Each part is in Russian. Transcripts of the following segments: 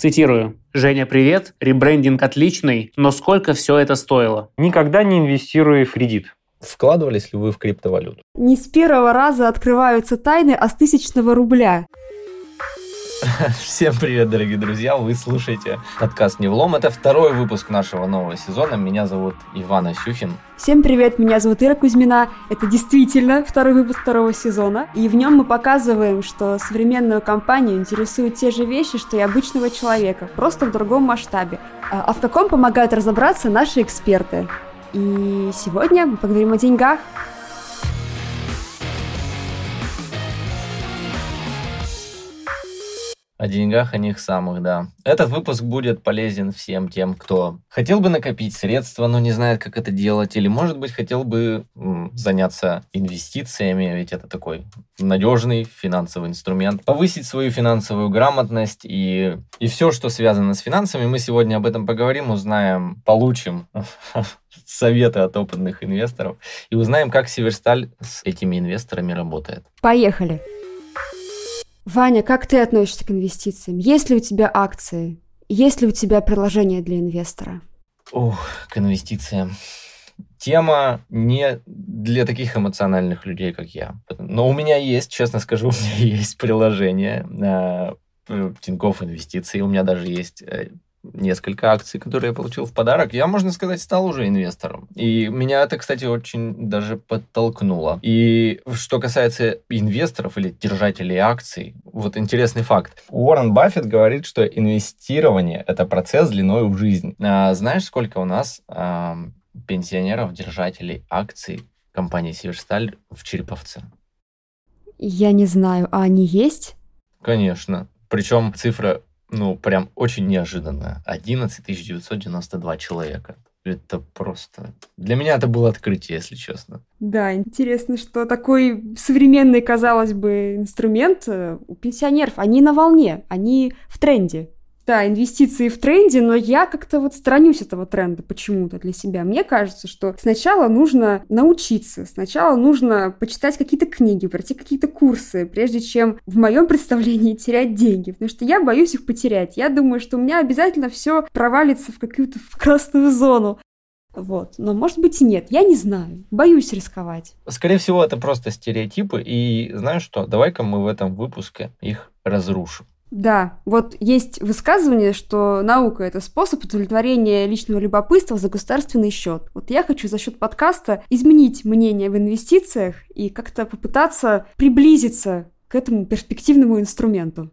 Цитирую. Женя, привет. Ребрендинг отличный, но сколько все это стоило? Никогда не инвестируй в кредит. Вкладывались ли вы в криптовалюту? Не с первого раза открываются тайны, а с тысячного рубля. Всем привет, дорогие друзья! Вы слушаете подкаст «Невлом». Это второй выпуск нашего нового сезона. Меня зовут Иван Асюхин. Всем привет, меня зовут Ира Кузьмина. Это действительно второй выпуск второго сезона. И в нем мы показываем, что современную компанию интересуют те же вещи, что и обычного человека, просто в другом масштабе. А, а в каком помогают разобраться наши эксперты. И сегодня мы поговорим о деньгах. О деньгах, о них самых, да. Этот выпуск будет полезен всем тем, кто хотел бы накопить средства, но не знает, как это делать, или, может быть, хотел бы заняться инвестициями, ведь это такой надежный финансовый инструмент. Повысить свою финансовую грамотность и, и все, что связано с финансами. Мы сегодня об этом поговорим, узнаем, получим советы от опытных инвесторов и узнаем, как Северсталь с этими инвесторами работает. Поехали! Ваня, как ты относишься к инвестициям? Есть ли у тебя акции? Есть ли у тебя приложение для инвестора? Ох, к инвестициям. Тема не для таких эмоциональных людей, как я. Но у меня есть, честно скажу, у меня есть приложение э, Тинькофф Инвестиции. У меня даже есть э, несколько акций, которые я получил в подарок, я, можно сказать, стал уже инвестором. И меня это, кстати, очень даже подтолкнуло. И что касается инвесторов или держателей акций, вот интересный факт. Уоррен Баффет говорит, что инвестирование – это процесс длиной в жизнь. А знаешь, сколько у нас а, пенсионеров, держателей акций компании Северсталь в Череповце? Я не знаю, а они есть? Конечно. Причем цифра ну, прям очень неожиданно. 11 992 человека. Это просто... Для меня это было открытие, если честно. Да, интересно, что такой современный, казалось бы, инструмент э, у пенсионеров, они на волне, они в тренде да, инвестиции в тренде, но я как-то вот сторонюсь этого тренда почему-то для себя. Мне кажется, что сначала нужно научиться, сначала нужно почитать какие-то книги, пройти какие-то курсы, прежде чем в моем представлении терять деньги, потому что я боюсь их потерять. Я думаю, что у меня обязательно все провалится в какую-то в красную зону. Вот. Но, может быть, нет. Я не знаю. Боюсь рисковать. Скорее всего, это просто стереотипы. И знаешь что? Давай-ка мы в этом выпуске их разрушим. Да, вот есть высказывание, что наука – это способ удовлетворения личного любопытства за государственный счет. Вот я хочу за счет подкаста изменить мнение в инвестициях и как-то попытаться приблизиться к этому перспективному инструменту.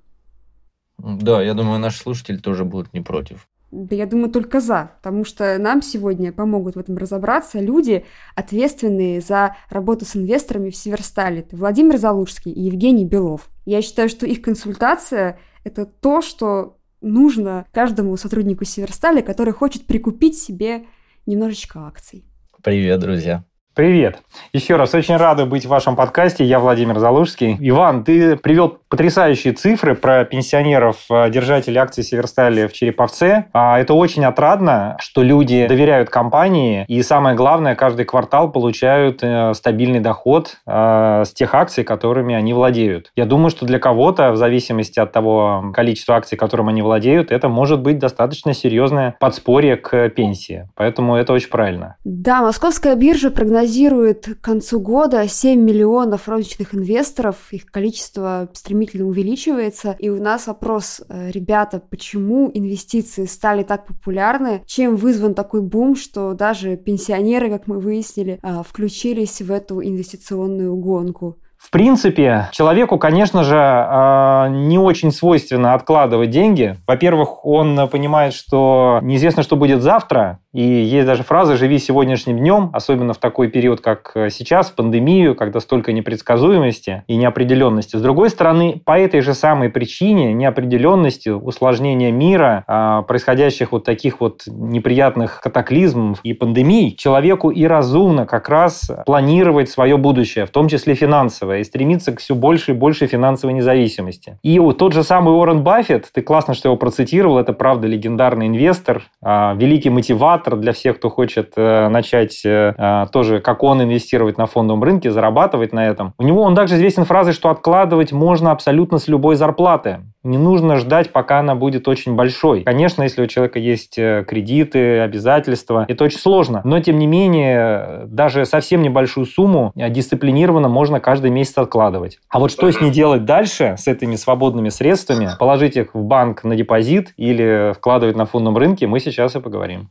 Да, я думаю, наши слушатели тоже будут не против. Да я думаю, только за, потому что нам сегодня помогут в этом разобраться люди, ответственные за работу с инвесторами в Северстале. Владимир Залужский и Евгений Белов. Я считаю, что их консультация – это то, что нужно каждому сотруднику Северстали, который хочет прикупить себе немножечко акций. Привет, друзья. Привет. Еще раз очень рада быть в вашем подкасте. Я Владимир Залужский. Иван, ты привел потрясающие цифры про пенсионеров, э, держателей акций Северстали в Череповце. А, это очень отрадно, что люди доверяют компании и, самое главное, каждый квартал получают э, стабильный доход э, с тех акций, которыми они владеют. Я думаю, что для кого-то, в зависимости от того количества акций, которым они владеют, это может быть достаточно серьезное подспорье к пенсии. Поэтому это очень правильно. Да, московская биржа прогнозирует прогнозирует к концу года 7 миллионов розничных инвесторов. Их количество стремительно увеличивается. И у нас вопрос, э, ребята, почему инвестиции стали так популярны? Чем вызван такой бум, что даже пенсионеры, как мы выяснили, э, включились в эту инвестиционную гонку? В принципе, человеку, конечно же, а, не очень свойственно откладывать деньги. Во-первых, он понимает, что неизвестно, что будет завтра, и есть даже фраза «живи сегодняшним днем», особенно в такой период, как сейчас, в пандемию, когда столько непредсказуемости и неопределенности. С другой стороны, по этой же самой причине неопределенности, усложнения мира, а, происходящих вот таких вот неприятных катаклизмов и пандемий, человеку и разумно как раз планировать свое будущее, в том числе финансовое, и стремиться к все больше и больше финансовой независимости. И вот тот же самый Уоррен Баффет, ты классно, что его процитировал, это правда легендарный инвестор, а, великий мотиватор, мотиватор для всех, кто хочет э, начать э, э, тоже, как он, инвестировать на фондовом рынке, зарабатывать на этом. У него он также известен фразой, что откладывать можно абсолютно с любой зарплаты. Не нужно ждать, пока она будет очень большой. Конечно, если у человека есть кредиты, обязательства, это очень сложно. Но, тем не менее, даже совсем небольшую сумму дисциплинированно можно каждый месяц откладывать. А вот что с ней делать дальше, с этими свободными средствами, положить их в банк на депозит или вкладывать на фондовом рынке, мы сейчас и поговорим.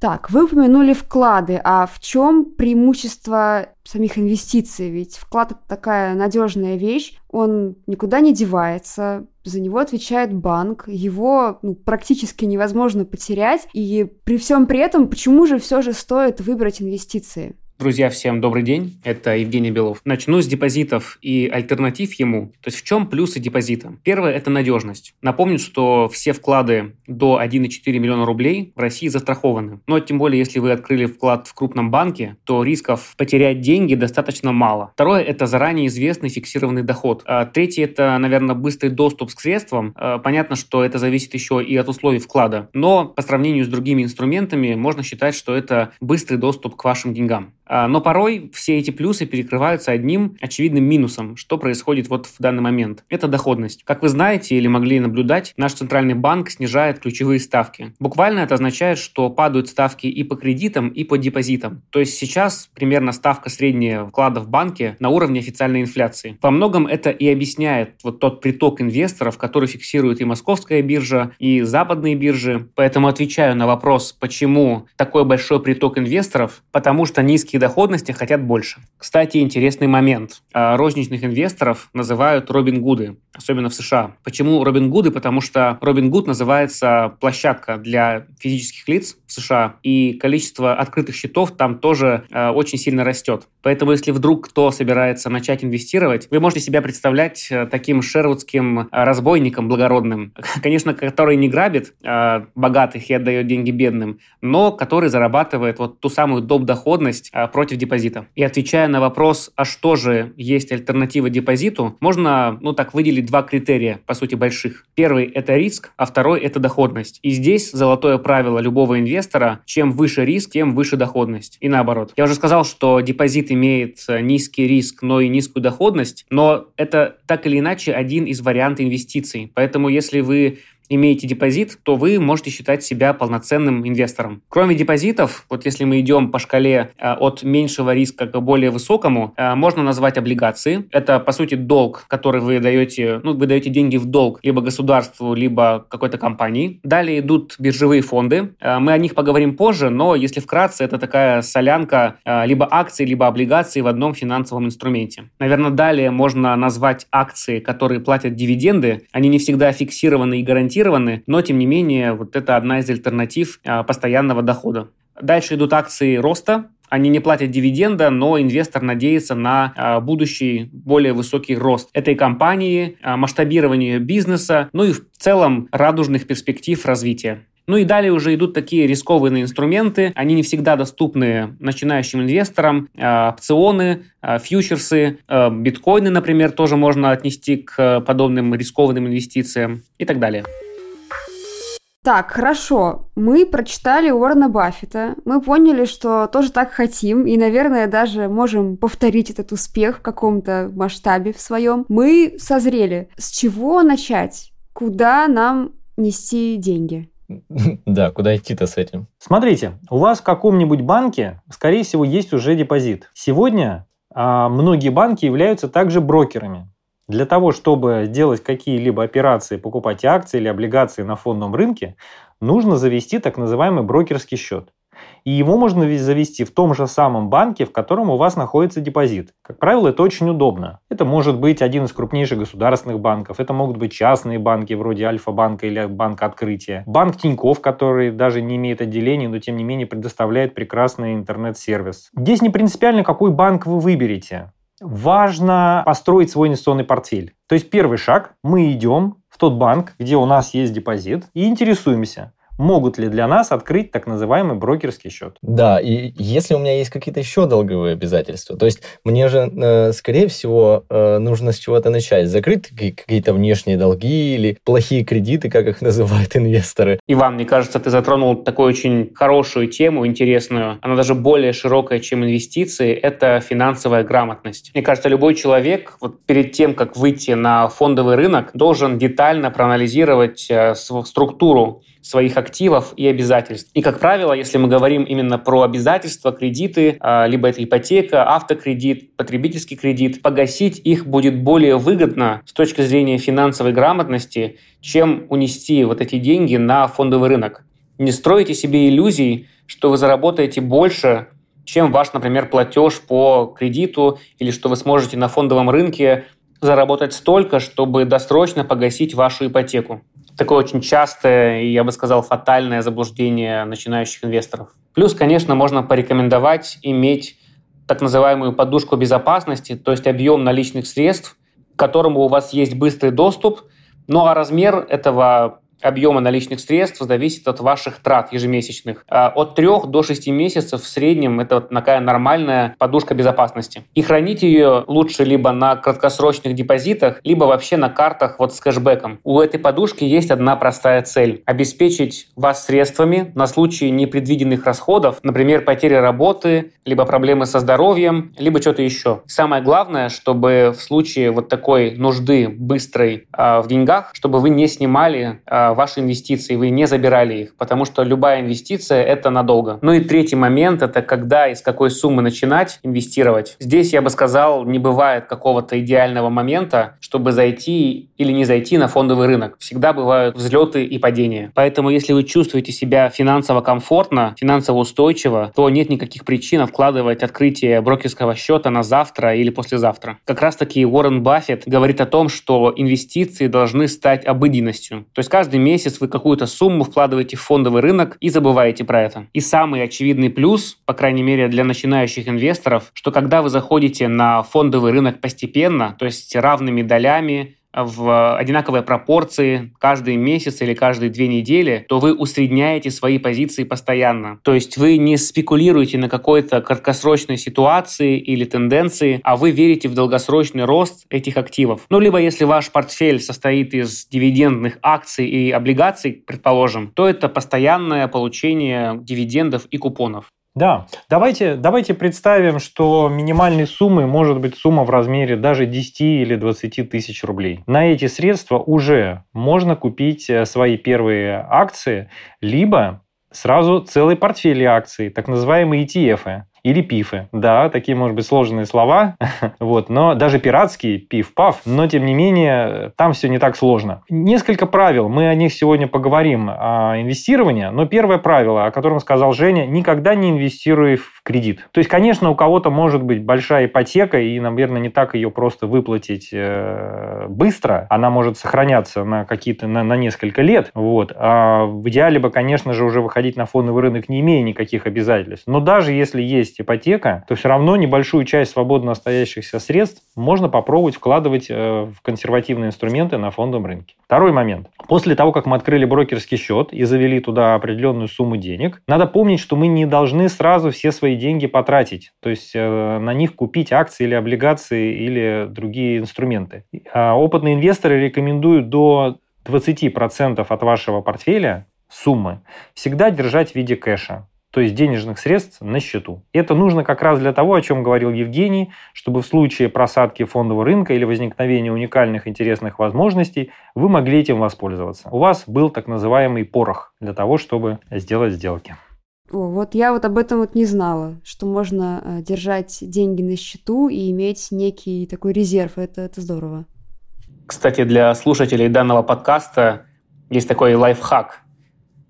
Так, вы упомянули вклады, а в чем преимущество самих инвестиций? Ведь вклад это такая надежная вещь, он никуда не девается, за него отвечает банк, его ну, практически невозможно потерять, и при всем при этом, почему же все же стоит выбрать инвестиции? Друзья, всем добрый день. Это Евгений Белов. Начну с депозитов и альтернатив ему. То есть в чем плюсы депозита? Первое – это надежность. Напомню, что все вклады до 1,4 миллиона рублей в России застрахованы. Но тем более, если вы открыли вклад в крупном банке, то рисков потерять деньги достаточно мало. Второе – это заранее известный фиксированный доход. А третье – это, наверное, быстрый доступ к средствам. А, понятно, что это зависит еще и от условий вклада. Но по сравнению с другими инструментами можно считать, что это быстрый доступ к вашим деньгам. А, но порой все эти плюсы перекрываются одним очевидным минусом, что происходит вот в данный момент. Это доходность. Как вы знаете или могли наблюдать, наш центральный банк снижает ключевые ставки. Буквально это означает, что падают ставки и по кредитам, и по депозитам. То есть сейчас примерно ставка средняя вклада в банке на уровне официальной инфляции. Во многом это и объясняет вот тот приток инвесторов, который фиксирует и московская биржа, и западные биржи. Поэтому отвечаю на вопрос, почему такой большой приток инвесторов, потому что низкие низкие доходности хотят больше. Кстати, интересный момент. А, розничных инвесторов называют Робин Гуды, особенно в США. Почему Робин Гуды? Потому что Робин Гуд называется площадка для физических лиц в США, и количество открытых счетов там тоже а, очень сильно растет. Поэтому, если вдруг кто собирается начать инвестировать, вы можете себя представлять э, таким шервудским а, разбойником благородным, конечно, который не грабит богатых и отдает деньги бедным, но который зарабатывает вот ту самую доп. доходность против депозита. И отвечая на вопрос, а что же есть альтернатива депозиту, можно, ну так, выделить два критерия, по сути, больших. Первый – это риск, а второй – это доходность. И здесь золотое правило любого инвестора – чем выше риск, тем выше доходность. И наоборот. Я уже сказал, что депозит имеет низкий риск, но и низкую доходность, но это так или иначе один из вариантов инвестиций. Поэтому если вы имеете депозит, то вы можете считать себя полноценным инвестором. Кроме депозитов, вот если мы идем по шкале э, от меньшего риска к более высокому, э, можно назвать облигации. Это, по сути, долг, который вы даете, ну, вы даете деньги в долг либо государству, либо какой-то компании. Далее идут биржевые фонды. Э, мы о них поговорим позже, но если вкратце, это такая солянка либо акций, либо облигаций в одном финансовом инструменте. Наверное, далее можно назвать акции, которые платят дивиденды. Они не всегда фиксированы и гарантированы гарантированы, но тем не менее вот это одна из альтернатив а, постоянного дохода. Дальше идут акции роста, они не платят дивиденда, но инвестор надеется на а, будущий более высокий рост этой компании, а, масштабирование бизнеса, ну и в целом радужных перспектив развития. Ну и далее уже идут такие рискованные инструменты. Они не всегда доступны начинающим инвесторам. Опционы, фьючерсы, биткоины, например, тоже можно отнести к подобным рискованным инвестициям и так далее. Так, хорошо. Мы прочитали Уоррена Баффета. Мы поняли, что тоже так хотим. И, наверное, даже можем повторить этот успех в каком-то масштабе в своем. Мы созрели. С чего начать? Куда нам нести деньги? Да, куда идти-то с этим? Смотрите, у вас в каком-нибудь банке, скорее всего, есть уже депозит. Сегодня а, многие банки являются также брокерами. Для того, чтобы сделать какие-либо операции, покупать акции или облигации на фондовом рынке, нужно завести так называемый брокерский счет. И его можно завести в том же самом банке, в котором у вас находится депозит. Как правило, это очень удобно. Это может быть один из крупнейших государственных банков, это могут быть частные банки вроде Альфа-банка или Банка Открытия. Банк Тиньков, который даже не имеет отделений, но тем не менее предоставляет прекрасный интернет-сервис. Здесь не принципиально, какой банк вы выберете. Важно построить свой инвестиционный портфель. То есть первый шаг, мы идем в тот банк, где у нас есть депозит, и интересуемся, могут ли для нас открыть так называемый брокерский счет. Да, и если у меня есть какие-то еще долговые обязательства, то есть мне же, э, скорее всего, э, нужно с чего-то начать. Закрыть какие-то внешние долги или плохие кредиты, как их называют инвесторы. Иван, мне кажется, ты затронул такую очень хорошую тему, интересную. Она даже более широкая, чем инвестиции. Это финансовая грамотность. Мне кажется, любой человек вот перед тем, как выйти на фондовый рынок, должен детально проанализировать э, структуру своих активов и обязательств. И, как правило, если мы говорим именно про обязательства, кредиты, а, либо это ипотека, автокредит, потребительский кредит, погасить их будет более выгодно с точки зрения финансовой грамотности, чем унести вот эти деньги на фондовый рынок. Не стройте себе иллюзий, что вы заработаете больше, чем ваш, например, платеж по кредиту, или что вы сможете на фондовом рынке заработать столько, чтобы досрочно погасить вашу ипотеку такое очень частое и, я бы сказал, фатальное заблуждение начинающих инвесторов. Плюс, конечно, можно порекомендовать иметь так называемую подушку безопасности, то есть объем наличных средств, к которому у вас есть быстрый доступ, ну а размер этого объема наличных средств зависит от ваших трат ежемесячных. А от 3 до 6 месяцев в среднем это вот такая нормальная подушка безопасности. И хранить ее лучше либо на краткосрочных депозитах, либо вообще на картах вот с кэшбэком. У этой подушки есть одна простая цель – обеспечить вас средствами на случай непредвиденных расходов, например, потери работы, либо проблемы со здоровьем, либо что-то еще. Самое главное, чтобы в случае вот такой нужды быстрой э, в деньгах, чтобы вы не снимали э, ваши инвестиции, вы не забирали их, потому что любая инвестиция – это надолго. Ну и третий момент – это когда и с какой суммы начинать инвестировать. Здесь, я бы сказал, не бывает какого-то идеального момента, чтобы зайти или не зайти на фондовый рынок. Всегда бывают взлеты и падения. Поэтому, если вы чувствуете себя финансово комфортно, финансово устойчиво, то нет никаких причин откладывать открытие брокерского счета на завтра или послезавтра. Как раз-таки Уоррен Баффет говорит о том, что инвестиции должны стать обыденностью. То есть каждый каждый месяц вы какую-то сумму вкладываете в фондовый рынок и забываете про это. И самый очевидный плюс, по крайней мере для начинающих инвесторов, что когда вы заходите на фондовый рынок постепенно, то есть равными долями, в одинаковой пропорции каждый месяц или каждые две недели, то вы усредняете свои позиции постоянно. То есть вы не спекулируете на какой-то краткосрочной ситуации или тенденции, а вы верите в долгосрочный рост этих активов. Ну, либо если ваш портфель состоит из дивидендных акций и облигаций, предположим, то это постоянное получение дивидендов и купонов. Да, давайте, давайте представим, что минимальной суммой может быть сумма в размере даже 10 или 20 тысяч рублей. На эти средства уже можно купить э, свои первые акции, либо сразу целый портфель акций, так называемые ETF или пифы. Да, такие, может быть, сложные слова, вот, но даже пиратские, пиф-паф, но, тем не менее, там все не так сложно. Несколько правил, мы о них сегодня поговорим, о инвестировании, но первое правило, о котором сказал Женя, никогда не инвестируй в кредит. То есть, конечно, у кого-то может быть большая ипотека, и, наверное, не так ее просто выплатить э, быстро, она может сохраняться на какие-то, на, на несколько лет, вот, а в идеале бы, конечно же, уже выходить на фондовый рынок, не имея никаких обязательств. Но даже если есть есть ипотека, то все равно небольшую часть свободно остающихся средств можно попробовать вкладывать э, в консервативные инструменты на фондовом рынке. Второй момент. После того, как мы открыли брокерский счет и завели туда определенную сумму денег, надо помнить, что мы не должны сразу все свои деньги потратить, то есть э, на них купить акции или облигации или другие инструменты. А опытные инвесторы рекомендуют до 20% от вашего портфеля суммы всегда держать в виде кэша то есть денежных средств на счету. Это нужно как раз для того, о чем говорил Евгений, чтобы в случае просадки фондового рынка или возникновения уникальных интересных возможностей вы могли этим воспользоваться. У вас был так называемый порох для того, чтобы сделать сделки. О, вот я вот об этом вот не знала, что можно э, держать деньги на счету и иметь некий такой резерв. Это, это здорово. Кстати, для слушателей данного подкаста есть такой лайфхак –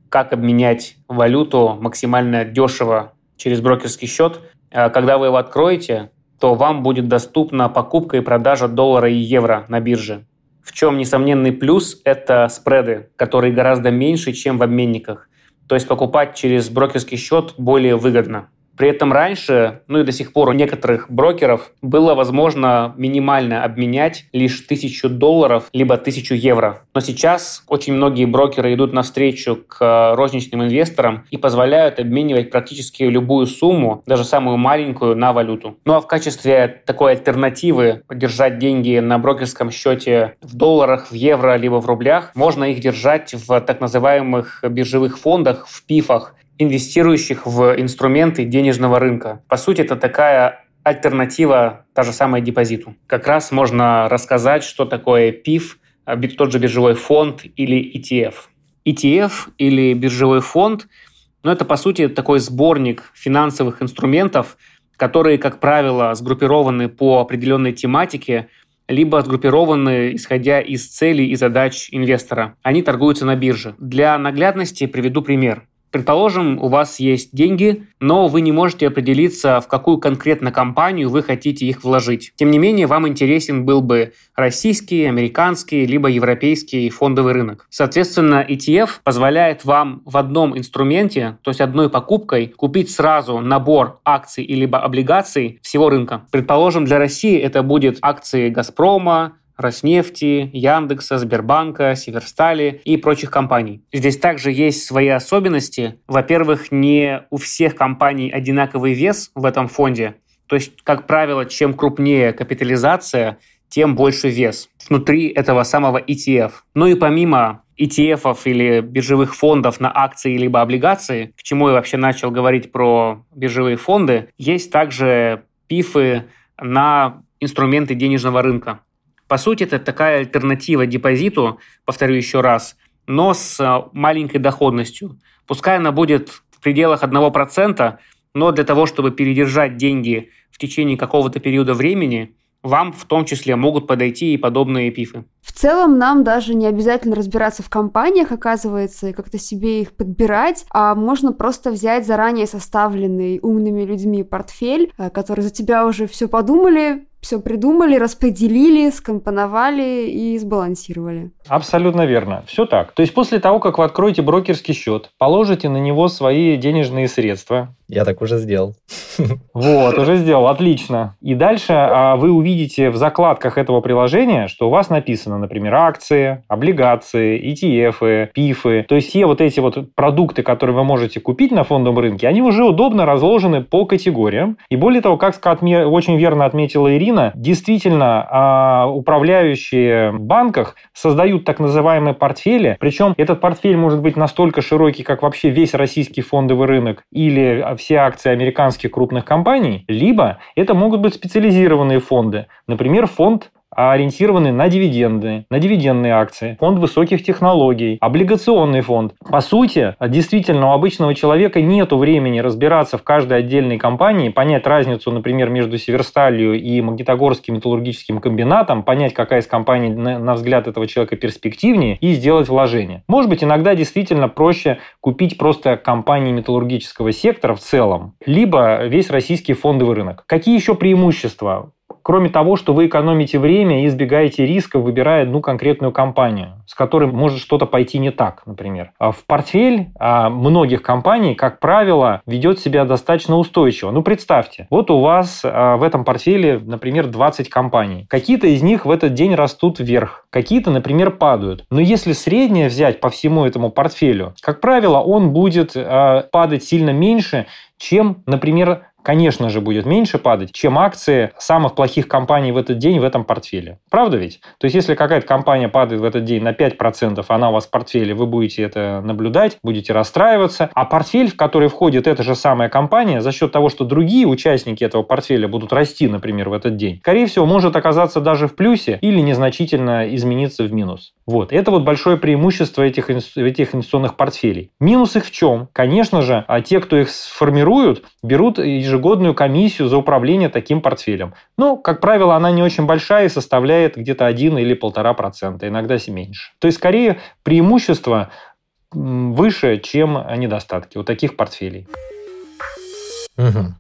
как обменять валюту максимально дешево через брокерский счет. А когда вы его откроете, то вам будет доступна покупка и продажа доллара и евро на бирже. В чем несомненный плюс – это спреды, которые гораздо меньше, чем в обменниках. То есть покупать через брокерский счет более выгодно. При этом раньше, ну и до сих пор у некоторых брокеров было возможно минимально обменять лишь тысячу долларов либо тысячу евро. Но сейчас очень многие брокеры идут навстречу к розничным инвесторам и позволяют обменивать практически любую сумму, даже самую маленькую, на валюту. Ну а в качестве такой альтернативы держать деньги на брокерском счете в долларах, в евро, либо в рублях, можно их держать в так называемых биржевых фондах, в пифах, инвестирующих в инструменты денежного рынка. По сути, это такая альтернатива, та же самая депозиту. Как раз можно рассказать, что такое ПИФ, а, тот же биржевой фонд или ETF. ETF или биржевой фонд, ну, это, по сути, такой сборник финансовых инструментов, которые, как правило, сгруппированы по определенной тематике, либо сгруппированы, исходя из целей и задач инвестора. Они торгуются на бирже. Для наглядности приведу пример. Предположим, у вас есть деньги, но вы не можете определиться, в какую конкретно компанию вы хотите их вложить. Тем не менее, вам интересен был бы российский, американский, либо европейский фондовый рынок. Соответственно, ETF позволяет вам в одном инструменте, то есть одной покупкой, купить сразу набор акций либо облигаций всего рынка. Предположим, для России это будет акции «Газпрома», Роснефти, Яндекса, Сбербанка, Северстали и прочих компаний. Здесь также есть свои особенности. Во-первых, не у всех компаний одинаковый вес в этом фонде. То есть, как правило, чем крупнее капитализация, тем больше вес внутри этого самого ETF. Ну и помимо ETF или биржевых фондов на акции либо облигации, к чему я вообще начал говорить про биржевые фонды, есть также пифы на инструменты денежного рынка. По сути, это такая альтернатива депозиту, повторю еще раз, но с э, маленькой доходностью. Пускай она будет в пределах 1%, но для того, чтобы передержать деньги в течение какого-то периода времени, вам в том числе могут подойти и подобные пифы. В целом нам даже не обязательно разбираться в компаниях, оказывается, и как-то себе их подбирать, а можно просто взять заранее составленный умными людьми портфель, э, который за тебя уже все подумали, все придумали, распределили, скомпоновали и сбалансировали. Абсолютно верно. Все так. То есть после того, как вы откроете брокерский счет, положите на него свои денежные средства. Я так уже сделал. Вот, уже сделал. Отлично. И дальше а, вы увидите в закладках этого приложения, что у вас написано, например, акции, облигации, ETF, пифы. То есть все вот эти вот продукты, которые вы можете купить на фондовом рынке, они уже удобно разложены по категориям. И более того, как очень верно отметила Ирина, действительно а, управляющие в банках создают так называемые портфели, причем этот портфель может быть настолько широкий, как вообще весь российский фондовый рынок или все акции американских крупных компаний, либо это могут быть специализированные фонды, например, фонд а ориентированы на дивиденды, на дивидендные акции, фонд высоких технологий, облигационный фонд. По сути, действительно, у обычного человека нет времени разбираться в каждой отдельной компании, понять разницу, например, между Северсталью и Магнитогорским металлургическим комбинатом, понять, какая из компаний, на взгляд этого человека, перспективнее, и сделать вложение. Может быть, иногда действительно проще купить просто компании металлургического сектора в целом, либо весь российский фондовый рынок. Какие еще преимущества? Кроме того, что вы экономите время и избегаете риска, выбирая одну конкретную компанию, с которой может что-то пойти не так, например. А в портфель а, многих компаний, как правило, ведет себя достаточно устойчиво. Ну, представьте, вот у вас а, в этом портфеле, например, 20 компаний. Какие-то из них в этот день растут вверх, какие-то, например, падают. Но если среднее взять по всему этому портфелю, как правило, он будет падать сильно меньше, чем, например, конечно же, будет меньше падать, чем акции самых плохих компаний в этот день в этом портфеле. Правда ведь? То есть, если какая-то компания падает в этот день на 5%, она у вас в портфеле, вы будете это наблюдать, будете расстраиваться, а портфель, в который входит эта же самая компания, за счет того, что другие участники этого портфеля будут расти, например, в этот день, скорее всего, может оказаться даже в плюсе или незначительно измениться в минус. Вот. Это вот большое преимущество этих, этих инвестиционных портфелей. Минус их в чем? Конечно же, а те, кто их сформируют, берут ежегодную комиссию за управление таким портфелем. Ну, как правило, она не очень большая и составляет где-то 1 или 1,5%, иногда меньше. То есть, скорее, преимущество выше, чем недостатки у таких портфелей. Угу.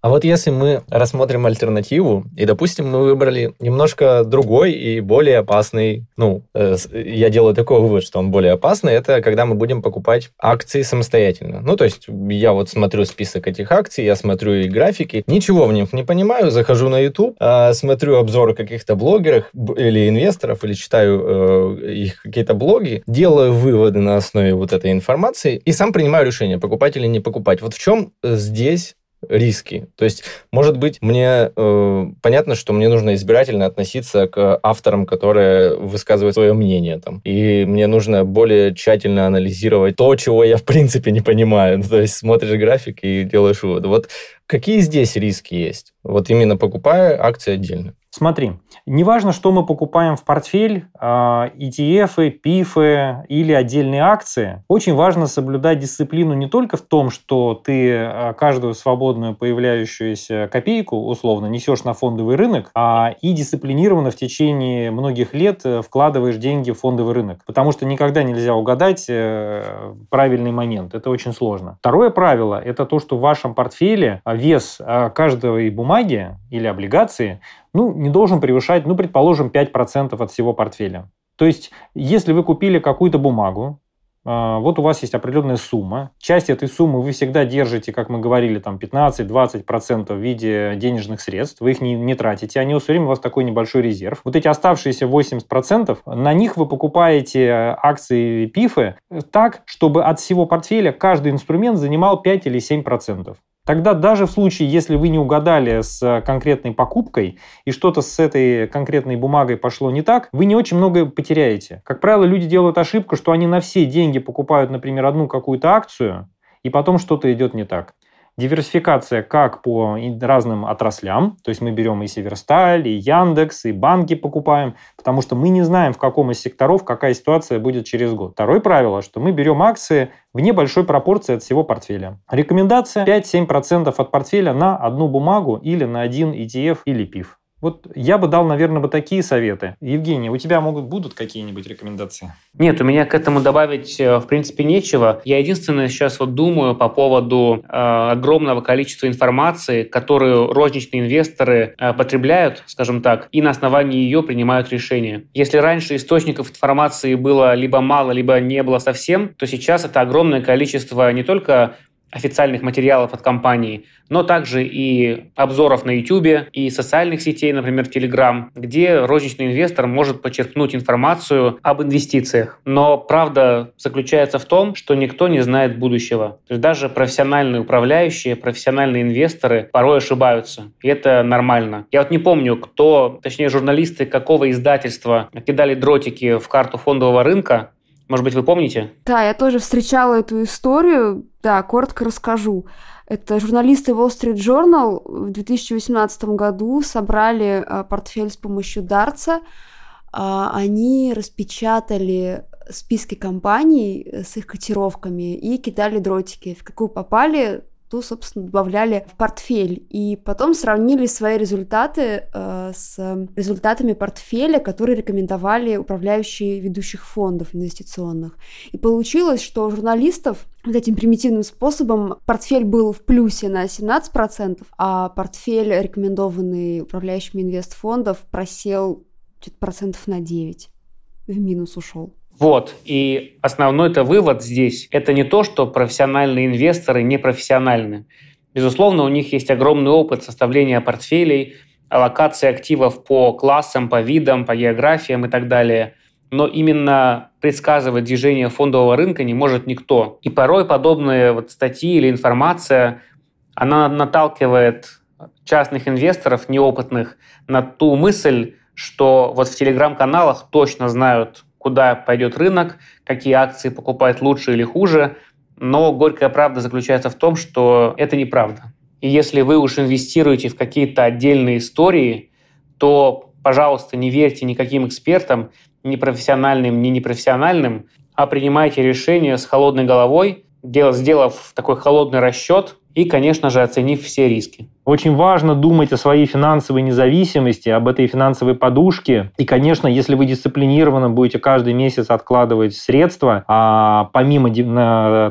А вот если мы рассмотрим альтернативу, и, допустим, мы выбрали немножко другой и более опасный, ну, э, я делаю такой вывод, что он более опасный, это когда мы будем покупать акции самостоятельно. Ну, то есть я вот смотрю список этих акций, я смотрю их графики, ничего в них не понимаю, захожу на YouTube, э, смотрю обзоры каких-то блогеров или инвесторов, или читаю э, их какие-то блоги, делаю выводы на основе вот этой информации и сам принимаю решение, покупать или не покупать. Вот в чем здесь риски. То есть, может быть, мне э, понятно, что мне нужно избирательно относиться к авторам, которые высказывают свое мнение там. И мне нужно более тщательно анализировать то, чего я в принципе не понимаю. то есть смотришь график и делаешь выводы. Вот какие здесь риски есть? Вот именно покупая акции отдельно. Смотри, неважно, что мы покупаем в портфель, ETF, PIF или отдельные акции, очень важно соблюдать дисциплину не только в том, что ты а, каждую свободную появляющуюся копейку, условно, несешь на фондовый рынок, а и дисциплинированно в течение многих лет э, вкладываешь деньги в фондовый рынок. Потому что никогда нельзя угадать э, правильный момент. Это очень сложно. Второе правило – это то, что в вашем портфеле вес а, каждой бумаги или облигации ну, не должен превышать, ну, предположим, 5% от всего портфеля. То есть, если вы купили какую-то бумагу, а, вот у вас есть определенная сумма. Часть этой суммы вы всегда держите, как мы говорили, там 15-20% в виде денежных средств. Вы их не, не тратите, они все время у вас такой небольшой резерв. Вот эти оставшиеся 80%, на них вы покупаете акции ПИФы так, чтобы от всего портфеля каждый инструмент занимал 5 или 7%. Тогда даже в случае, если вы не угадали с конкретной покупкой и что-то с этой конкретной бумагой пошло не так, вы не очень много потеряете. Как правило, люди делают ошибку, что они на все деньги покупают, например, одну какую-то акцию, и потом что-то идет не так. Диверсификация как по разным отраслям, то есть мы берем и Северсталь, и Яндекс, и банки покупаем, потому что мы не знаем, в каком из секторов какая ситуация будет через год. Второе правило, что мы берем акции в небольшой пропорции от всего портфеля. Рекомендация 5-7% от портфеля на одну бумагу или на один ETF или ПИФ. Вот я бы дал, наверное, бы такие советы. Евгений, у тебя могут будут какие-нибудь рекомендации? Нет, у меня к этому добавить, э, в принципе, нечего. Я единственное сейчас вот думаю по поводу э, огромного количества информации, которую розничные инвесторы э, потребляют, скажем так, и на основании ее принимают решения. Если раньше источников информации было либо мало, либо не было совсем, то сейчас это огромное количество не только официальных материалов от компании, но также и обзоров на YouTube и социальных сетей, например, Telegram, где розничный инвестор может почерпнуть информацию об инвестициях. Но правда заключается в том, что никто не знает будущего. Даже профессиональные управляющие, профессиональные инвесторы порой ошибаются. И это нормально. Я вот не помню, кто, точнее журналисты какого издательства кидали дротики в карту фондового рынка, может быть, вы помните? Да, я тоже встречала эту историю. Да, коротко расскажу. Это журналисты Wall Street Journal в 2018 году собрали а, портфель с помощью Дарца. А, они распечатали списки компаний с их котировками и кидали дротики. В какую попали, ту, собственно, добавляли в портфель. И потом сравнили свои результаты э, с результатами портфеля, которые рекомендовали управляющие ведущих фондов инвестиционных. И получилось, что у журналистов вот этим примитивным способом портфель был в плюсе на 17%, а портфель, рекомендованный управляющими инвестфондов, просел процентов на 9 в минус ушел. Вот, и основной это вывод здесь, это не то, что профессиональные инвесторы не профессиональны. Безусловно, у них есть огромный опыт составления портфелей, аллокации активов по классам, по видам, по географиям и так далее. Но именно предсказывать движение фондового рынка не может никто. И порой подобные вот статьи или информация, она наталкивает частных инвесторов, неопытных, на ту мысль, что вот в телеграм-каналах точно знают куда пойдет рынок, какие акции покупать лучше или хуже. Но горькая правда заключается в том, что это неправда. И если вы уж инвестируете в какие-то отдельные истории, то, пожалуйста, не верьте никаким экспертам, ни профессиональным, ни непрофессиональным, а принимайте решения с холодной головой, сделав такой холодный расчет и, конечно же, оценив все риски. Очень важно думать о своей финансовой независимости, об этой финансовой подушке. И, конечно, если вы дисциплинированно будете каждый месяц откладывать средства, а помимо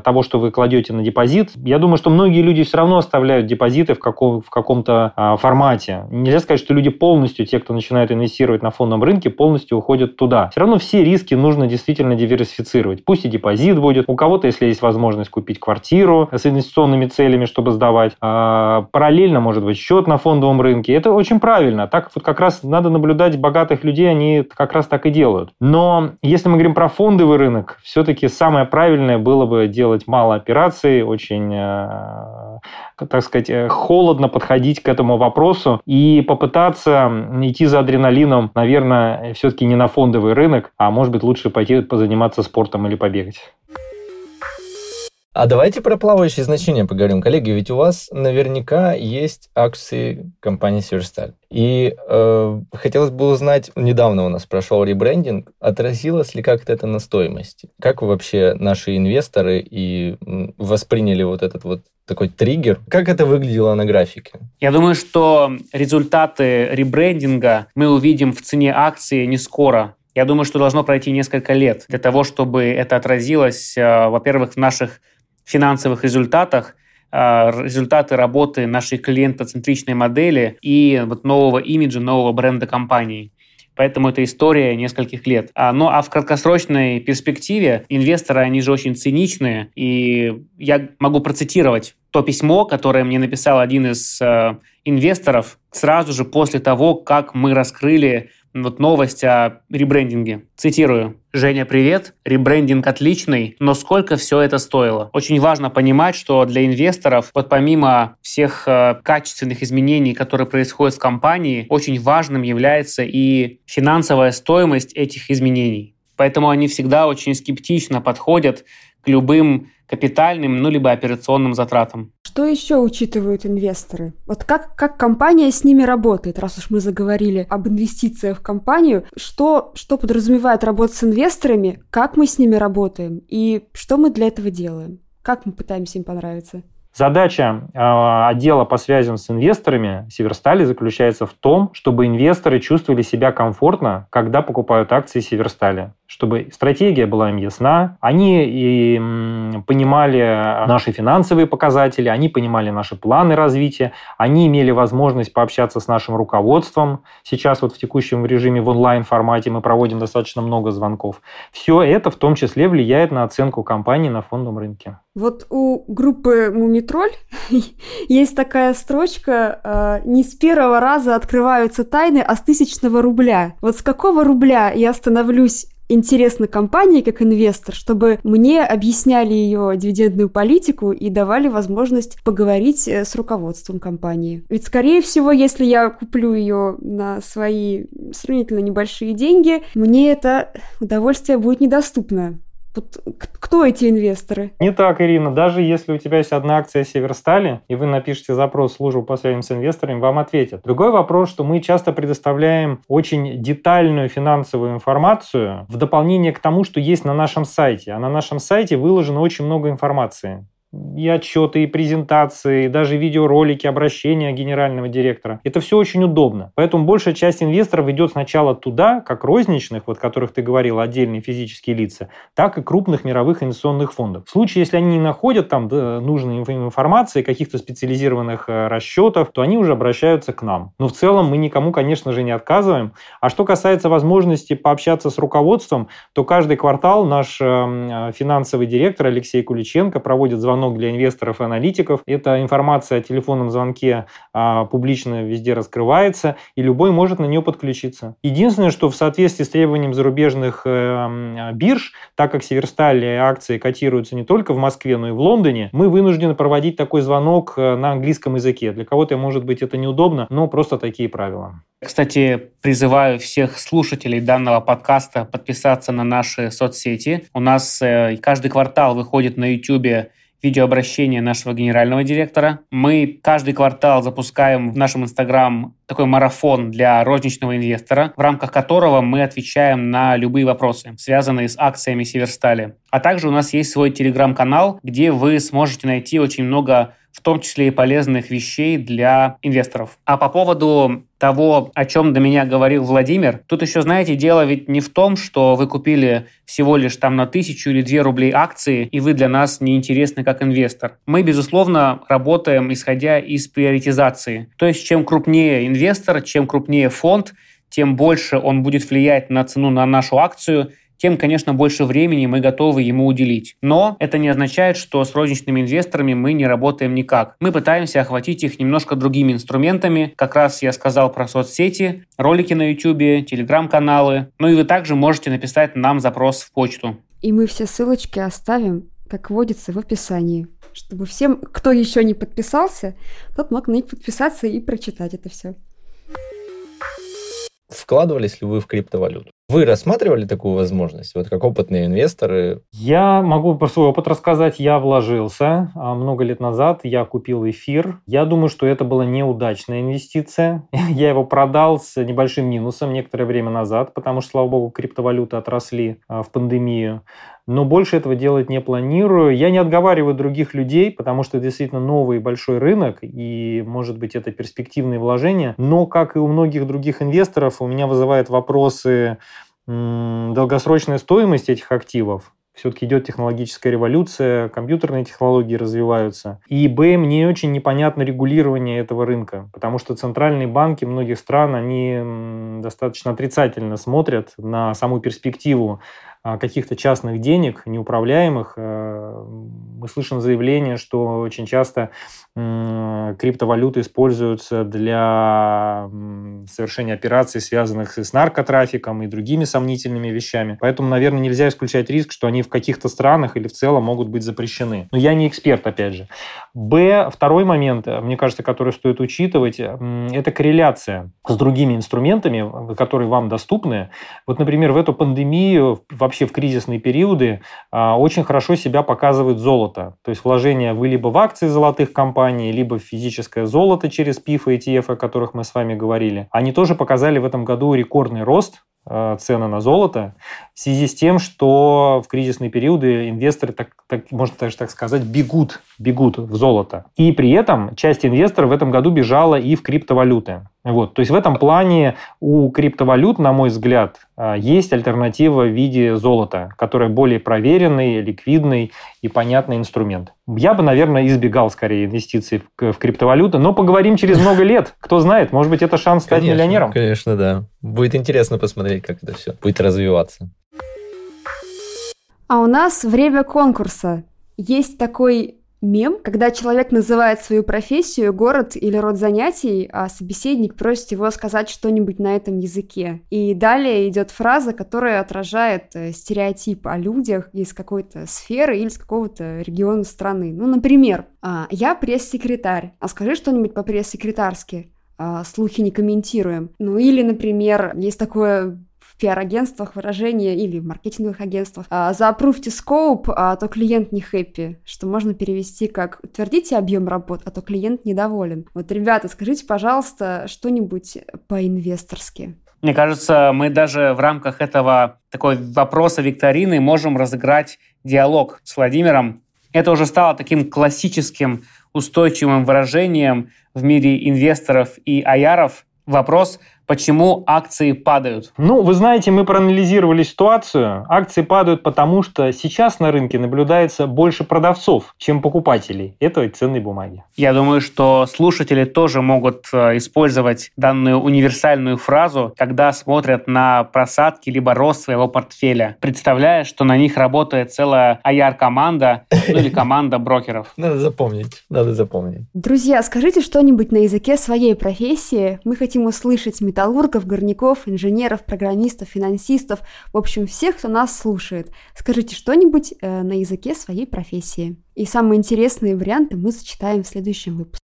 того, что вы кладете на депозит, я думаю, что многие люди все равно оставляют депозиты в, каком, в каком-то а, формате. Нельзя сказать, что люди полностью, те, кто начинает инвестировать на фондовом рынке, полностью уходят туда. Все равно все риски нужно действительно диверсифицировать. Пусть и депозит будет. У кого-то, если есть возможность купить квартиру с инвестиционными целями, чтобы сдавать, а, параллельно может быть, счет на фондовом рынке. Это очень правильно. Так вот как раз надо наблюдать богатых людей, они как раз так и делают. Но если мы говорим про фондовый рынок, все-таки самое правильное было бы делать мало операций, очень, э, так сказать, э, холодно подходить к этому вопросу и попытаться идти за адреналином, наверное, все-таки не на фондовый рынок, а может быть лучше пойти позаниматься спортом или побегать. А давайте про плавающие значения поговорим. Коллеги, ведь у вас наверняка есть акции компании Северсталь. И э, хотелось бы узнать, недавно у нас прошел ребрендинг, отразилось ли как-то это на стоимости? Как вообще наши инвесторы и восприняли вот этот вот такой триггер? Как это выглядело на графике? Я думаю, что результаты ребрендинга мы увидим в цене акции не скоро. Я думаю, что должно пройти несколько лет для того, чтобы это отразилось, э, во-первых, в наших финансовых результатах, а, результаты работы нашей клиентоцентричной модели и вот нового имиджа, нового бренда компании. Поэтому это история нескольких лет. А, ну а в краткосрочной перспективе инвесторы, они же очень циничные. И я могу процитировать то письмо, которое мне написал один из э, инвесторов сразу же после того, как мы раскрыли вот новость о ребрендинге. Цитирую. Женя, привет. Ребрендинг отличный, но сколько все это стоило? Очень важно понимать, что для инвесторов, вот помимо всех э, качественных изменений, которые происходят в компании, очень важным является и финансовая стоимость этих изменений. Поэтому они всегда очень скептично подходят к любым капитальным, ну, либо операционным затратам. Что еще учитывают инвесторы? Вот как, как компания с ними работает, раз уж мы заговорили об инвестициях в компанию, что, что подразумевает работа с инвесторами, как мы с ними работаем и что мы для этого делаем? Как мы пытаемся им понравиться? Задача э, отдела по связям с инвесторами Северстали заключается в том, чтобы инвесторы чувствовали себя комфортно, когда покупают акции Северстали чтобы стратегия была им ясна, они и понимали наши финансовые показатели, они понимали наши планы развития, они имели возможность пообщаться с нашим руководством. Сейчас вот в текущем режиме в онлайн-формате мы проводим достаточно много звонков. Все это в том числе влияет на оценку компании на фондовом рынке. Вот у группы Мумитроль есть такая строчка э, «Не с первого раза открываются тайны, а с тысячного рубля». Вот с какого рубля я становлюсь интересна компании как инвестор, чтобы мне объясняли ее дивидендную политику и давали возможность поговорить э, с руководством компании. Ведь, скорее всего, если я куплю ее на свои сравнительно небольшие деньги, мне это удовольствие будет недоступно. Вот кто эти инвесторы? Не так, Ирина. Даже если у тебя есть одна акция Северстали, и вы напишите запрос в службу по связям с инвесторами, вам ответят. Другой вопрос, что мы часто предоставляем очень детальную финансовую информацию в дополнение к тому, что есть на нашем сайте. А на нашем сайте выложено очень много информации и отчеты, и презентации, и даже видеоролики, обращения генерального директора. Это все очень удобно. Поэтому большая часть инвесторов идет сначала туда, как розничных, вот которых ты говорил, отдельные физические лица, так и крупных мировых инвестиционных фондов. В случае, если они не находят там нужной информации, каких-то специализированных э, расчетов, то они уже обращаются к нам. Но в целом мы никому, конечно же, не отказываем. А что касается возможности пообщаться с руководством, то каждый квартал наш эм, э, финансовый директор Алексей Куличенко проводит звонок звонок для инвесторов и аналитиков. Эта информация о телефонном звонке а, публично везде раскрывается, и любой может на нее подключиться. Единственное, что в соответствии с требованием зарубежных э, бирж, так как Северсталь акции котируются не только в Москве, но и в Лондоне, мы вынуждены проводить такой звонок э, на английском языке. Для кого-то, может быть, это неудобно, но просто такие правила. Кстати, призываю всех слушателей данного подкаста подписаться на наши соцсети. У нас э, каждый квартал выходит на YouTube видеообращение нашего генерального директора. Мы каждый квартал запускаем в нашем Инстаграм такой марафон для розничного инвестора, в рамках которого мы отвечаем на любые вопросы, связанные с акциями Северстали. А также у нас есть свой телеграм-канал, где вы сможете найти очень много в том числе и полезных вещей для инвесторов. А по поводу того, о чем до меня говорил Владимир, тут еще, знаете, дело ведь не в том, что вы купили всего лишь там на тысячу или две рублей акции, и вы для нас неинтересны как инвестор. Мы, безусловно, работаем исходя из приоритизации. То есть, чем крупнее инвестор, чем крупнее фонд, тем больше он будет влиять на цену на нашу акцию, тем, конечно, больше времени мы готовы ему уделить. Но это не означает, что с розничными инвесторами мы не работаем никак. Мы пытаемся охватить их немножко другими инструментами. Как раз я сказал про соцсети, ролики на YouTube, телеграм-каналы. Ну и вы также можете написать нам запрос в почту. И мы все ссылочки оставим, как водится, в описании чтобы всем, кто еще не подписался, тот мог на них подписаться и прочитать это все. Вкладывались ли вы в криптовалюту? Вы рассматривали такую возможность, вот как опытные инвесторы? Я могу про свой опыт рассказать. Я вложился а, много лет назад, я купил эфир. Я думаю, что это была неудачная инвестиция. Я его продал с небольшим минусом некоторое время назад, потому что, слава богу, криптовалюты отросли а, в пандемию но больше этого делать не планирую. Я не отговариваю других людей, потому что это действительно новый большой рынок, и, может быть, это перспективные вложения. Но, как и у многих других инвесторов, у меня вызывает вопросы долгосрочная стоимость этих активов. Все-таки идет технологическая революция, компьютерные технологии развиваются. И, б, мне очень непонятно регулирование этого рынка, потому что центральные банки многих стран, они достаточно отрицательно смотрят на саму перспективу каких-то частных денег, неуправляемых. Э, мы слышим заявление, что очень часто криптовалюты используются для совершения операций, связанных с наркотрафиком и другими сомнительными вещами. Поэтому, наверное, нельзя исключать риск, что они в каких-то странах или в целом могут быть запрещены. Но я не эксперт, опять же. Б, второй момент, э, мне кажется, который стоит учитывать, это корреляция с другими инструментами, которые вам доступны. Вот, например, в эту пандемию вообще вообще в кризисные периоды а, очень хорошо себя показывает золото. То есть вложение вы либо в акции золотых компаний, либо в физическое золото через PIF и ETF, о которых мы с вами говорили. Они тоже показали в этом году рекордный рост Э, цены на золото в связи с тем, что в кризисные периоды инвесторы, так, так, можно даже так сказать, бегут, бегут в золото. И при этом часть инвесторов в этом году бежала и в криптовалюты. Вот. То есть в этом плане у криптовалют, на мой взгляд, э, есть альтернатива в виде золота, которая более проверенный, ликвидный и понятный инструмент. Я бы, наверное, избегал скорее инвестиций в, в криптовалюты, но поговорим через много лет. Кто знает, может быть, это шанс стать конечно, миллионером. Конечно, да. Будет интересно посмотреть, как это все будет развиваться. А у нас время конкурса. Есть такой мем, когда человек называет свою профессию, город или род занятий, а собеседник просит его сказать что-нибудь на этом языке. И далее идет фраза, которая отражает э, стереотип о людях из какой-то сферы или из какого-то региона страны. Ну, например, «А, я пресс-секретарь, а скажи что-нибудь по пресс-секретарски. А, слухи не комментируем. Ну или, например, есть такое пиар-агентствах выражение или в маркетинговых агентствах а, за approved scope, а то клиент не хэппи, что можно перевести как утвердите объем работ, а то клиент недоволен. Вот, ребята, скажите, пожалуйста, что-нибудь по-инвесторски. Мне кажется, мы даже в рамках этого такой вопроса викторины можем разыграть диалог с Владимиром. Это уже стало таким классическим устойчивым выражением в мире инвесторов и аяров. Вопрос, Почему акции падают? Ну, вы знаете, мы проанализировали ситуацию. Акции падают потому, что сейчас на рынке наблюдается больше продавцов, чем покупателей этой ценной бумаги. Я думаю, что слушатели тоже могут э, использовать данную универсальную фразу, когда смотрят на просадки либо рост своего портфеля, представляя, что на них работает целая AR-команда ну или команда брокеров. Надо запомнить, надо запомнить. Друзья, скажите что-нибудь на языке своей профессии. Мы хотим услышать металлургов, горняков, инженеров, программистов, финансистов, в общем, всех, кто нас слушает. Скажите что-нибудь э, на языке своей профессии. И самые интересные варианты мы зачитаем в следующем выпуске.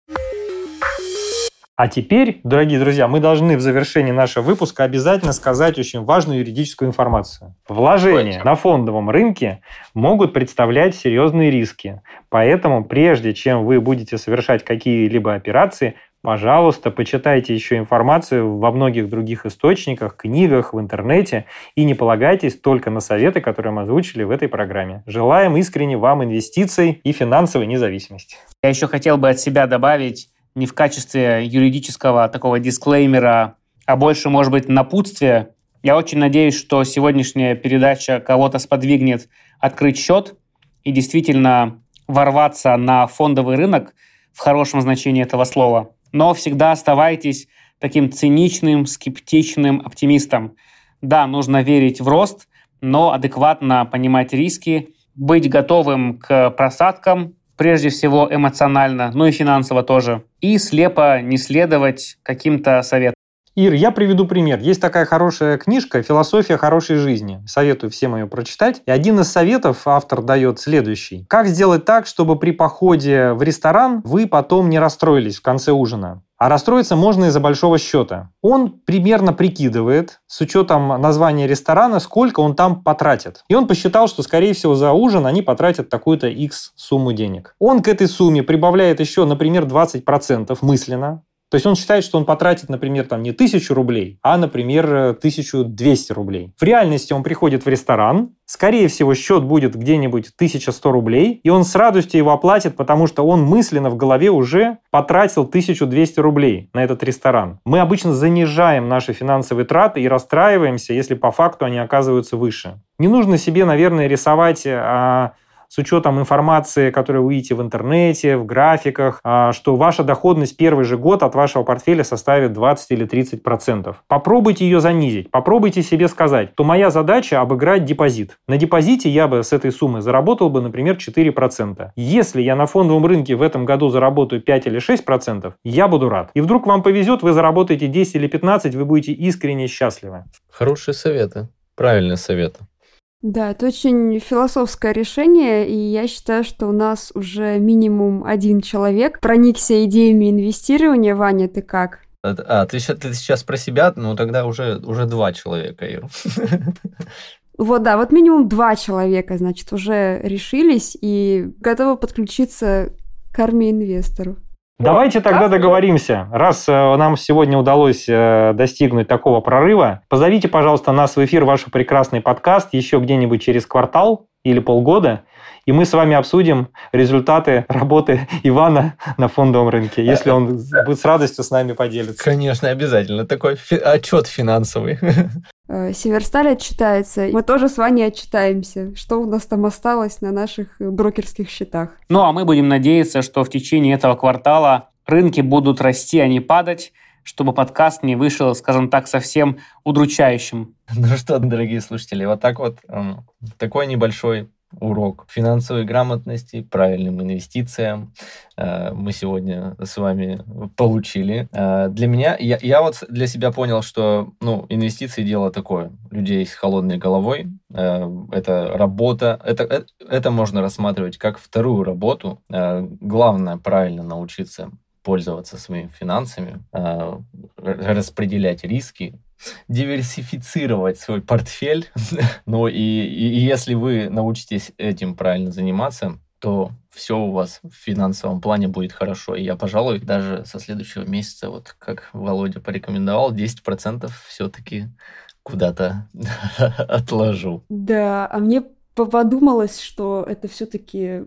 А теперь, дорогие друзья, мы должны в завершении нашего выпуска обязательно сказать очень важную юридическую информацию. Вложения на фондовом рынке могут представлять серьезные риски. Поэтому, прежде чем вы будете совершать какие-либо операции, Пожалуйста, почитайте еще информацию во многих других источниках, книгах, в интернете и не полагайтесь только на советы, которые мы озвучили в этой программе. Желаем искренне вам инвестиций и финансовой независимости. Я еще хотел бы от себя добавить не в качестве юридического такого дисклеймера, а больше, может быть, напутствия. Я очень надеюсь, что сегодняшняя передача кого-то сподвигнет открыть счет и действительно ворваться на фондовый рынок в хорошем значении этого слова. Но всегда оставайтесь таким циничным, скептичным оптимистом. Да, нужно верить в рост, но адекватно понимать риски, быть готовым к просадкам, прежде всего эмоционально, ну и финансово тоже, и слепо не следовать каким-то советам. Ир, я приведу пример. Есть такая хорошая книжка «Философия хорошей жизни». Советую всем ее прочитать. И один из советов автор дает следующий. Как сделать так, чтобы при походе в ресторан вы потом не расстроились в конце ужина? А расстроиться можно из-за большого счета. Он примерно прикидывает, с учетом названия ресторана, сколько он там потратит. И он посчитал, что, скорее всего, за ужин они потратят такую-то X сумму денег. Он к этой сумме прибавляет еще, например, 20% мысленно. То есть он считает, что он потратит, например, там не тысячу рублей, а, например, 1200 рублей. В реальности он приходит в ресторан, скорее всего, счет будет где-нибудь 1100 рублей, и он с радостью его оплатит, потому что он мысленно в голове уже потратил 1200 рублей на этот ресторан. Мы обычно занижаем наши финансовые траты и расстраиваемся, если по факту они оказываются выше. Не нужно себе, наверное, рисовать а, с учетом информации, которую вы видите в интернете, в графиках, а, что ваша доходность первый же год от вашего портфеля составит 20 или 30 процентов. Попробуйте ее занизить, попробуйте себе сказать, то моя задача обыграть депозит. На депозите я бы с этой суммы заработал бы, например, 4 процента. Если я на фондовом рынке в этом году заработаю 5 или 6 процентов, я буду рад. И вдруг вам повезет, вы заработаете 10 или 15, вы будете искренне счастливы. Хорошие советы. Правильные советы. Да, это очень философское решение, и я считаю, что у нас уже минимум один человек проникся идеями инвестирования. Ваня, ты как? А, ты, ты сейчас про себя? Ну, тогда уже, уже два человека, Ир. Вот, да, вот минимум два человека, значит, уже решились и готовы подключиться к армии инвесторов. Давайте тогда договоримся. Раз э, нам сегодня удалось э, достигнуть такого прорыва, позовите, пожалуйста, нас в эфир ваш прекрасный подкаст еще где-нибудь через квартал или полгода, и мы с вами обсудим результаты работы Ивана на фондовом рынке, если он будет с радостью с нами поделиться. Конечно, обязательно. Такой фи- отчет финансовый. Э, Северсталь отчитается. Мы тоже с вами отчитаемся, что у нас там осталось на наших брокерских счетах. Ну, а мы будем надеяться, что в течение этого квартала рынки будут расти, а не падать, чтобы подкаст не вышел, скажем так, совсем удручающим. Ну что, дорогие слушатели, вот так вот эм, такой небольшой урок финансовой грамотности, правильным инвестициям э, мы сегодня с вами получили. Э, для меня, я, я вот для себя понял, что ну, инвестиции дело такое. Людей с холодной головой. Э, это работа. Это, это, это можно рассматривать как вторую работу. Главное правильно научиться пользоваться своими финансами, распределять риски, диверсифицировать свой портфель. ну и, и если вы научитесь этим правильно заниматься, то все у вас в финансовом плане будет хорошо. И я, пожалуй, даже со следующего месяца, вот как Володя порекомендовал, 10% все-таки куда-то отложу. Да, а мне подумалось, что это все-таки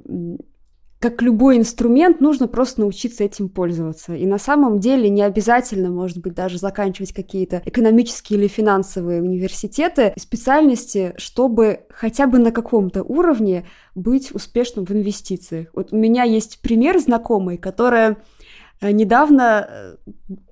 как любой инструмент, нужно просто научиться этим пользоваться. И на самом деле не обязательно, может быть, даже заканчивать какие-то экономические или финансовые университеты, специальности, чтобы хотя бы на каком-то уровне быть успешным в инвестициях. Вот у меня есть пример знакомый, которая недавно э,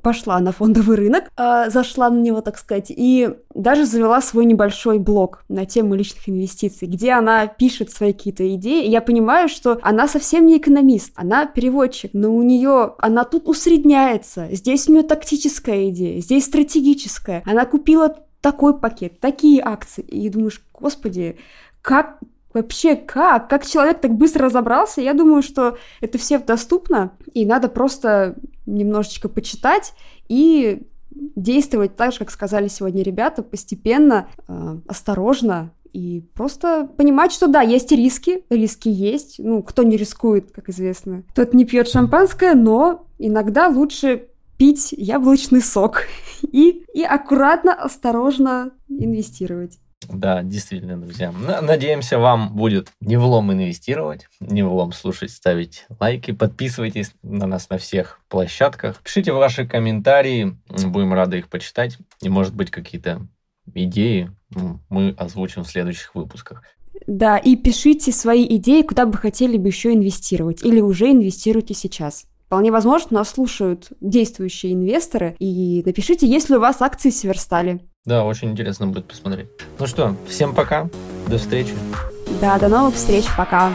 пошла на фондовый рынок, э, зашла на него, так сказать, и даже завела свой небольшой блог на тему личных инвестиций, где она пишет свои какие-то идеи. И я понимаю, что она совсем не экономист, она переводчик, но у нее она тут усредняется. Здесь у нее тактическая идея, здесь стратегическая. Она купила такой пакет, такие акции. И думаешь, господи, как Вообще, как? Как человек так быстро разобрался? Я думаю, что это все доступно, и надо просто немножечко почитать и действовать так же, как сказали сегодня ребята, постепенно, э, осторожно, и просто понимать, что да, есть риски, риски есть. Ну, кто не рискует, как известно, тот не пьет шампанское, но иногда лучше пить яблочный сок и, и аккуратно, осторожно инвестировать. Да, действительно, друзья. Надеемся, вам будет не влом инвестировать, не влом слушать, ставить лайки, подписывайтесь на нас на всех площадках. Пишите ваши комментарии, будем рады их почитать. И, может быть, какие-то идеи мы озвучим в следующих выпусках. Да, и пишите свои идеи, куда бы хотели бы еще инвестировать, или уже инвестируйте сейчас. Вполне возможно, нас слушают действующие инвесторы, и напишите, есть ли у вас акции Северстали. Да, очень интересно будет посмотреть. Ну что, всем пока, до встречи. Да, до новых встреч, пока.